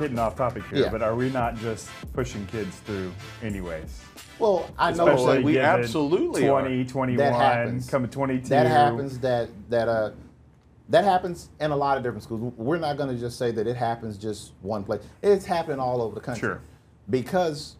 getting off topic here, Yeah. but are we not just pushing kids through anyways? Well, I know Especially we absolutely are. 20, 21, That happens. coming 22. that happens that that uh that happens in a lot of different schools. We're not going to just say that it happens just one place. It's happening all over the country. Sure. Because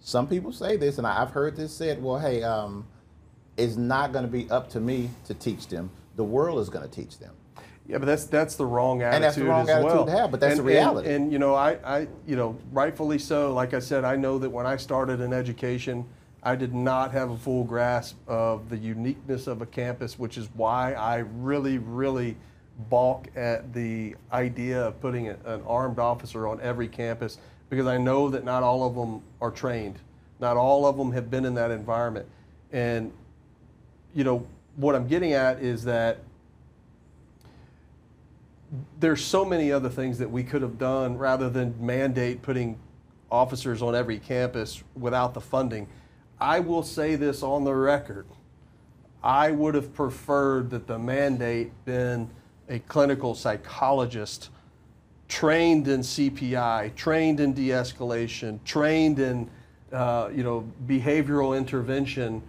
some people say this, and I've heard this said. Well, hey, um, it's not going to be up to me to teach them. The world is going to teach them. Yeah, but that's that's the wrong attitude And that's the wrong as attitude well. to have, but that's and, the reality. And, and, you know, I, I, you know, rightfully so. Like I said, I know that when I started in education, I did not have a full grasp of the uniqueness of a campus, which is why I really, really balk at the idea of putting a- an armed officer on every campus because I know that not all of them are trained. Not all of them have been in that environment. And, you know, what I'm getting at is that there's so many other things that we could have done rather than mandate putting officers on every campus without the funding. I will say this on the record. I would have preferred that the mandate been a clinical psychologist trained in CPI, trained in de-escalation, trained in uh, you know behavioral intervention,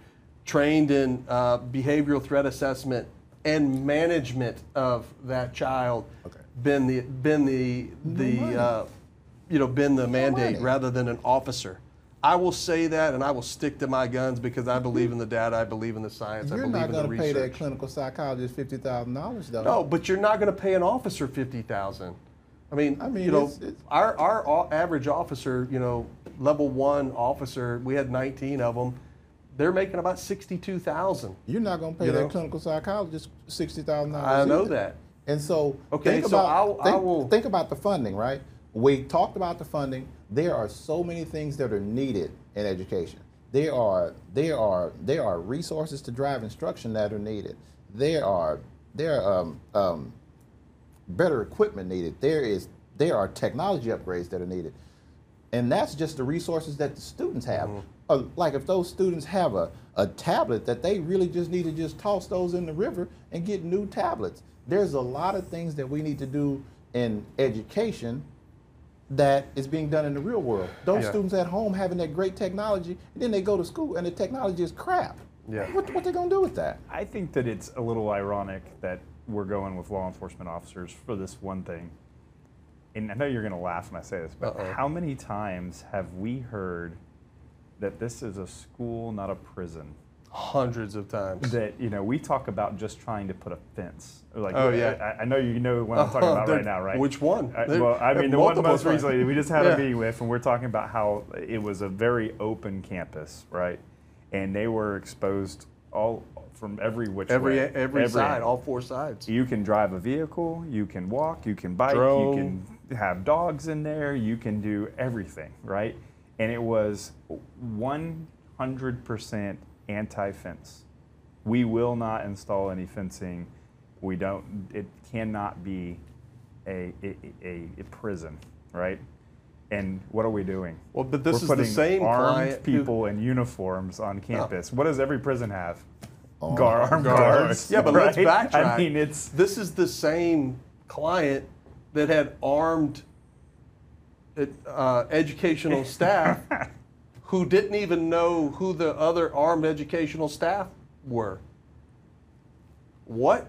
trained in uh, behavioral threat assessment and management of that child. Okay. Been the been the the money. uh, you know been the mandate money. rather than an officer. I will say that, and I will stick to my guns because I believe in the data, I believe in the science, I You're believe not in the going to pay that clinical psychologist fifty thousand dollars, though. No, but you're not going to pay an officer fifty thousand. I mean, I mean, you know, it's- it's- our our average officer, you know, level one officer, we had 19 of them. They're making about sixty-two thousand. You're not going to pay You that know? clinical psychologist sixty thousand dollars. I know that. And so, Okay, think so about I'll- I think, will- think about the funding, right? We talked about the funding. There are so many things that are needed in education. There are there are there are resources to drive instruction that are needed. There are there are um, um, better equipment needed. There is there are technology upgrades that are needed, and that's just the resources that the students have. Uh, like if those students have a, a tablet that they really just need to just toss those in the river and get new tablets. There's a lot of things that we need to do in education that is being done in the real world. Those Yeah. students at home having that great technology, and then they go to school and the technology is crap. Yeah. What what they gonna do with that? I think that it's a little ironic that we're going with law enforcement officers for this one thing. And I know you're going to laugh when I say this, but Uh-oh. how many times have we heard that this is a school, not a prison? Hundreds of times. That you know, we talk about just trying to put a fence. Like, Oh, yeah. I, I know you know what I'm talking about right now, right? which one? Uh, I, well, I mean, the one most times. recently we just had Yeah. a meeting with, and we're talking about how it was a very open campus, right? And they were exposed all from every which Every way, every, every side, all four sides. You can drive a vehicle, you can walk, you can bike, Drone. you can have dogs in there, you can do everything, right? And it was 100% anti fence. We will not install any fencing. We don't, it cannot be a, a, a, a prison, right? And what are we doing? Well, but this We're is the same armed client who- people in uniforms on campus. Oh. What does every prison have? Armed Gar- armed guards. guards. Yeah, but let's backtrack. I mean, it's this is the same client that had armed uh, educational staff who didn't even know who the other armed educational staff were. What?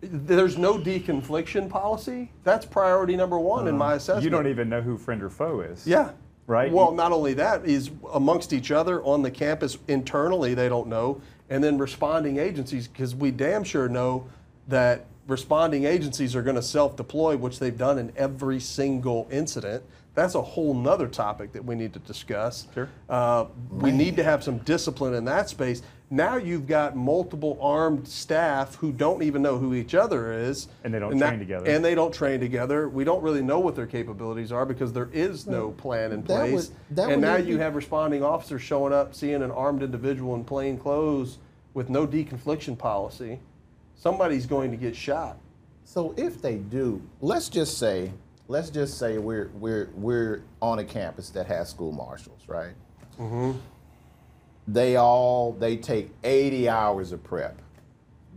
There's no deconfliction policy. That's priority number one in my assessment. Uh, you don't even know who friend or foe is. Yeah. Right? Well, not only that is amongst each other on the campus internally they don't know, and then responding agencies because we damn sure know that responding agencies are going to self-deploy, which they've done in every single incident. That's a whole nother topic that we need to discuss. Sure. Uh, we need to have some discipline in that space. Now you've got multiple armed staff who don't even know who each other is, And they don't that- train together. And they don't train together. We don't really know what their capabilities are because there is no plan in that would- place. that and would now you be- have responding officers showing up, seeing an armed individual in plain clothes with no deconfliction policy. Somebody's going to get shot. So if they do, let's just say, let's just say we're we're we're on a campus that has school marshals, right? Mm-hmm. They all they take 80 hours of prep.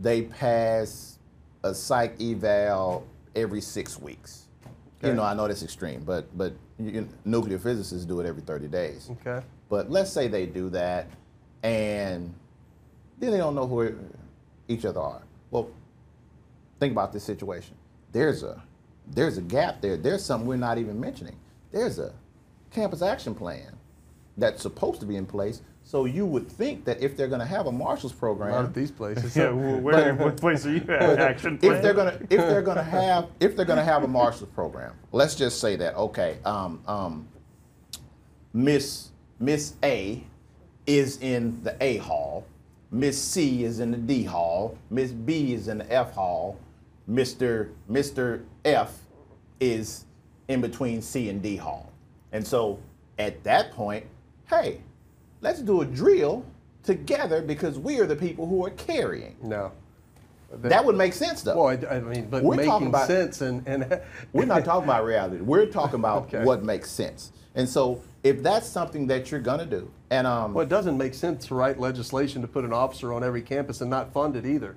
They pass a psych eval every six weeks. Okay. You know, I know that's extreme, but but you, nuclear physicists do it every 30 days. Okay. But let's say they do that, and then they don't know who each other are. Well, think about this situation. There's a there's a gap there. There's something we're not even mentioning. There's a campus action plan that's supposed to be in place. So you would think that if they're going to have a marshal's Not program, at these places. Yeah, well, where, what place are you at? Action plan? if they're gonna if they're gonna have if they're gonna have a marshal's program, let's just say that okay, um, um, Miss Miss A is in the A hall, Miss C is in the D hall, Miss B is in the F hall, Mister Mister F is in between C and D hall, and so at that point, hey, let's do a drill together because we are the people who are carrying. No. That would make sense though. Well, I, I mean, but We're talking making about- sense and, and We're not talking about reality. We're talking about Okay. what makes sense. And so, if that's something that you're gonna do, and um, Well, it doesn't make sense to write legislation to put an officer on every campus and not fund it either.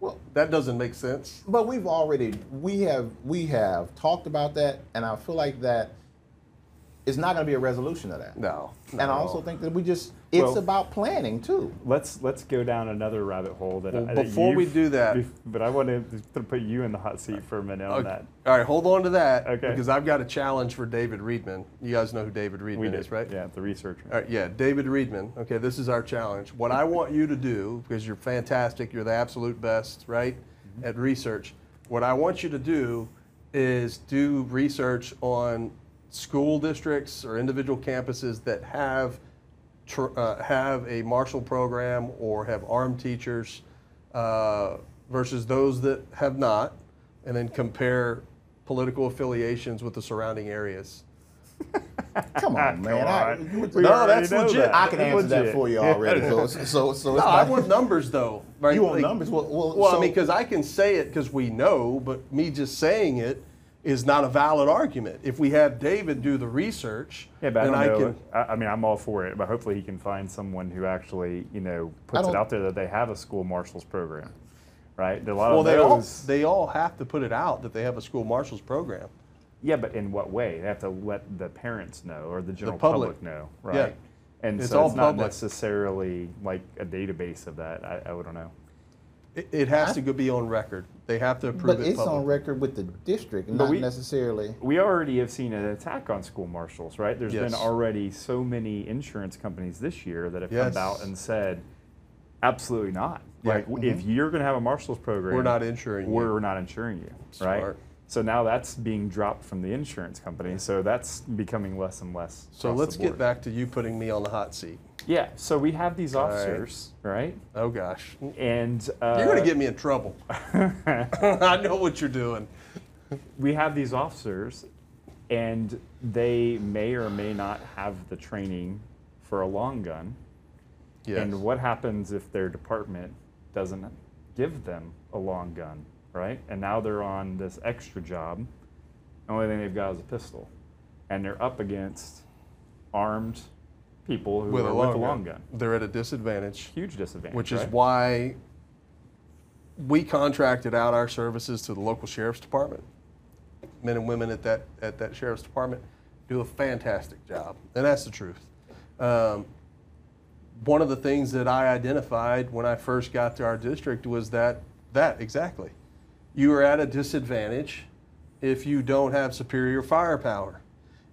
well, That doesn't make sense. but we've already we have we have talked about that, and I feel like that it's not gonna be a resolution of that. No. And I also think that we just it's Well- about planning too. let's let's go down another rabbit hole that. Well, I, that before we do that- bef- but I want to put you in the hot seat for a minute on that. All right, hold on to that Okay. because I've got a challenge for David Riedman. You guys know who David Riedman did, is, right? Yeah, the researcher. All right, yeah, David Riedman. Okay, this is our challenge. What I want you to do, because you're fantastic, you're the absolute best, right, Mm-hmm. at research. What I want you to do is do research on school districts or individual campuses that have tr- uh, have a marshal program or have armed teachers uh, versus those that have not, and then compare political affiliations with the surrounding areas. Come on, man. I, on. you- We No, that's legit. that. I can That's answer that for you already. So, so, so it's No, I want numbers though. Right? You want Like- numbers? Well, well, Well, so- I mean, because I can say it because we know, but me just saying it is not a valid argument. If we have David do the research, Yeah, but I then I know. can. I, I mean, I'm all for it, but hopefully he can find someone who actually, you know, puts it out there that they have a school marshals program, right? A lot Well, of they all they all have to put it out that they have a school marshals program. yeah, but in what way? They have to let the parents know or the general public. know, right? Yeah. And It's so all it's not public. necessarily like a database of that. I, I don't know. It, it has to go be on record. They have to approve but it it's on record with the district, But not we- necessarily. We already have seen an attack on school marshals, right? There's been already so many insurance companies this year that have Yes. come out and said, absolutely not. Yeah. Like, w if mm-hmm. you're going to have a marshals program, We're not insuring you. We're not insuring you, right? Smart. So now that's being dropped from the insurance company. So that's becoming less and less. So let's the get back to you putting me on the hot seat. Yeah. So we have these officers, right? Oh gosh, And uh, you're going to get me in trouble. I know what you're doing. we have these officers and they may or may not have the training for a long gun. Yes. And what happens if their department doesn't give them a long gun, right? And now they're on this extra job. The only thing they've got is a pistol. And they're up against armed people who with a with long, a long gun. gun. They're at a disadvantage. Huge disadvantage. which is why we contracted out our services to the local sheriff's department. Men and women at that at that sheriff's department do a fantastic job, and that's the truth. Um, one of the things that I identified when I first got to our district was that that exactly, you are at a disadvantage if you don't have superior firepower.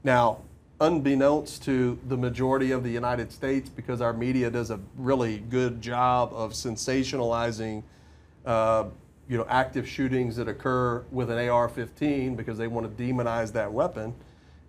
Now, unbeknownst to the majority of the United States, because our media does a really good job of sensationalizing, uh, you know, active shootings that occur with an AR-15 because they want to demonize that weapon.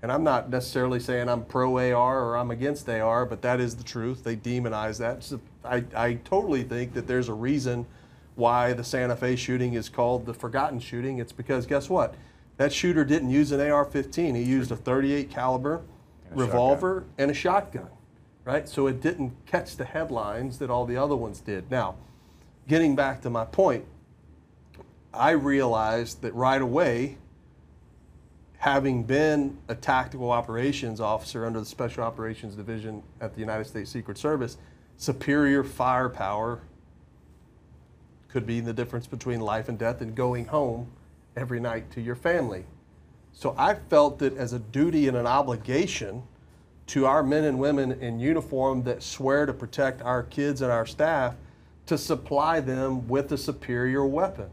And I'm not necessarily saying I'm pro AR or I'm against AR, but that is the truth. They demonize that. So I, I totally think that there's a reason why the Santa Fe shooting is called the forgotten shooting. It's because guess what? That shooter didn't use an AR-15. He used a 38 caliber a revolver and a shotgun, right? So it didn't catch the headlines that all the other ones did. Now, getting back to my point, I realized that right away, having been a tactical operations officer under the Special Operations Division at the United States Secret Service, superior firepower could be the difference between life and death and going home every night to your family. So I felt that as a duty and an obligation to our men and women in uniform that swear to protect our kids and our staff to supply them with a superior weapon.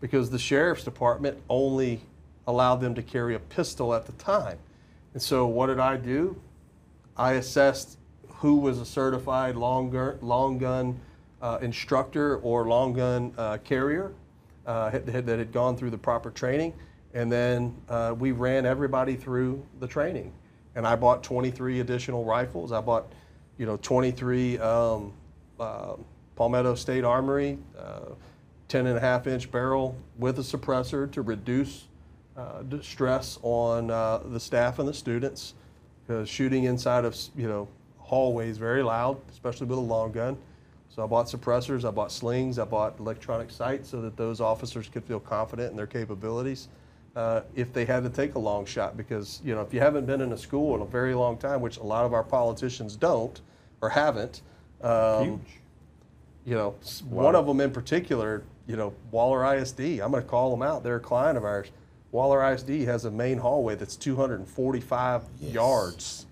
Because the sheriff's department only allowed them to carry a pistol at the time. And so what did I do? I assessed who was a certified long gun, long gun uh, instructor or long gun uh, carrier uh, that had gone through the proper training. And then uh, we ran everybody through the training. And I bought 23 additional rifles. I bought, you know, 23 um, uh, Palmetto State Armory, uh, 10 and a half inch barrel with a suppressor to reduce uh, stress on uh, the staff and the students. Because shooting inside of, you know, hallways very loud, especially with a long gun. So I bought suppressors, I bought slings, I bought electronic sights so that those officers could feel confident in their capabilities uh, if they had to take a long shot. Because, you know, if you haven't been in a school in a very long time, which a lot of our politicians don't or haven't, um, Huge. you know, Wow. one of them in particular, you know, Waller ISD. I'm going to call them out. They're a client of ours. Waller ISD has a main hallway that's 245 Yes. yards.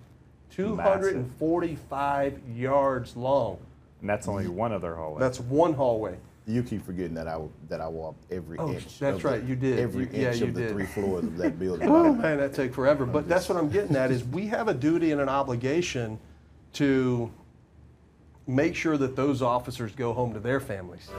245 yards long. And that's only one of their hallways. That's one hallway. You keep forgetting that I that I walked every Oh, inch. that's of the- right, you did. Every You- yeah, inch you of the did. three floors of that building. Oh man, that take forever. But that's what I'm getting at is we have a duty and an obligation to make sure that those officers go home to their families.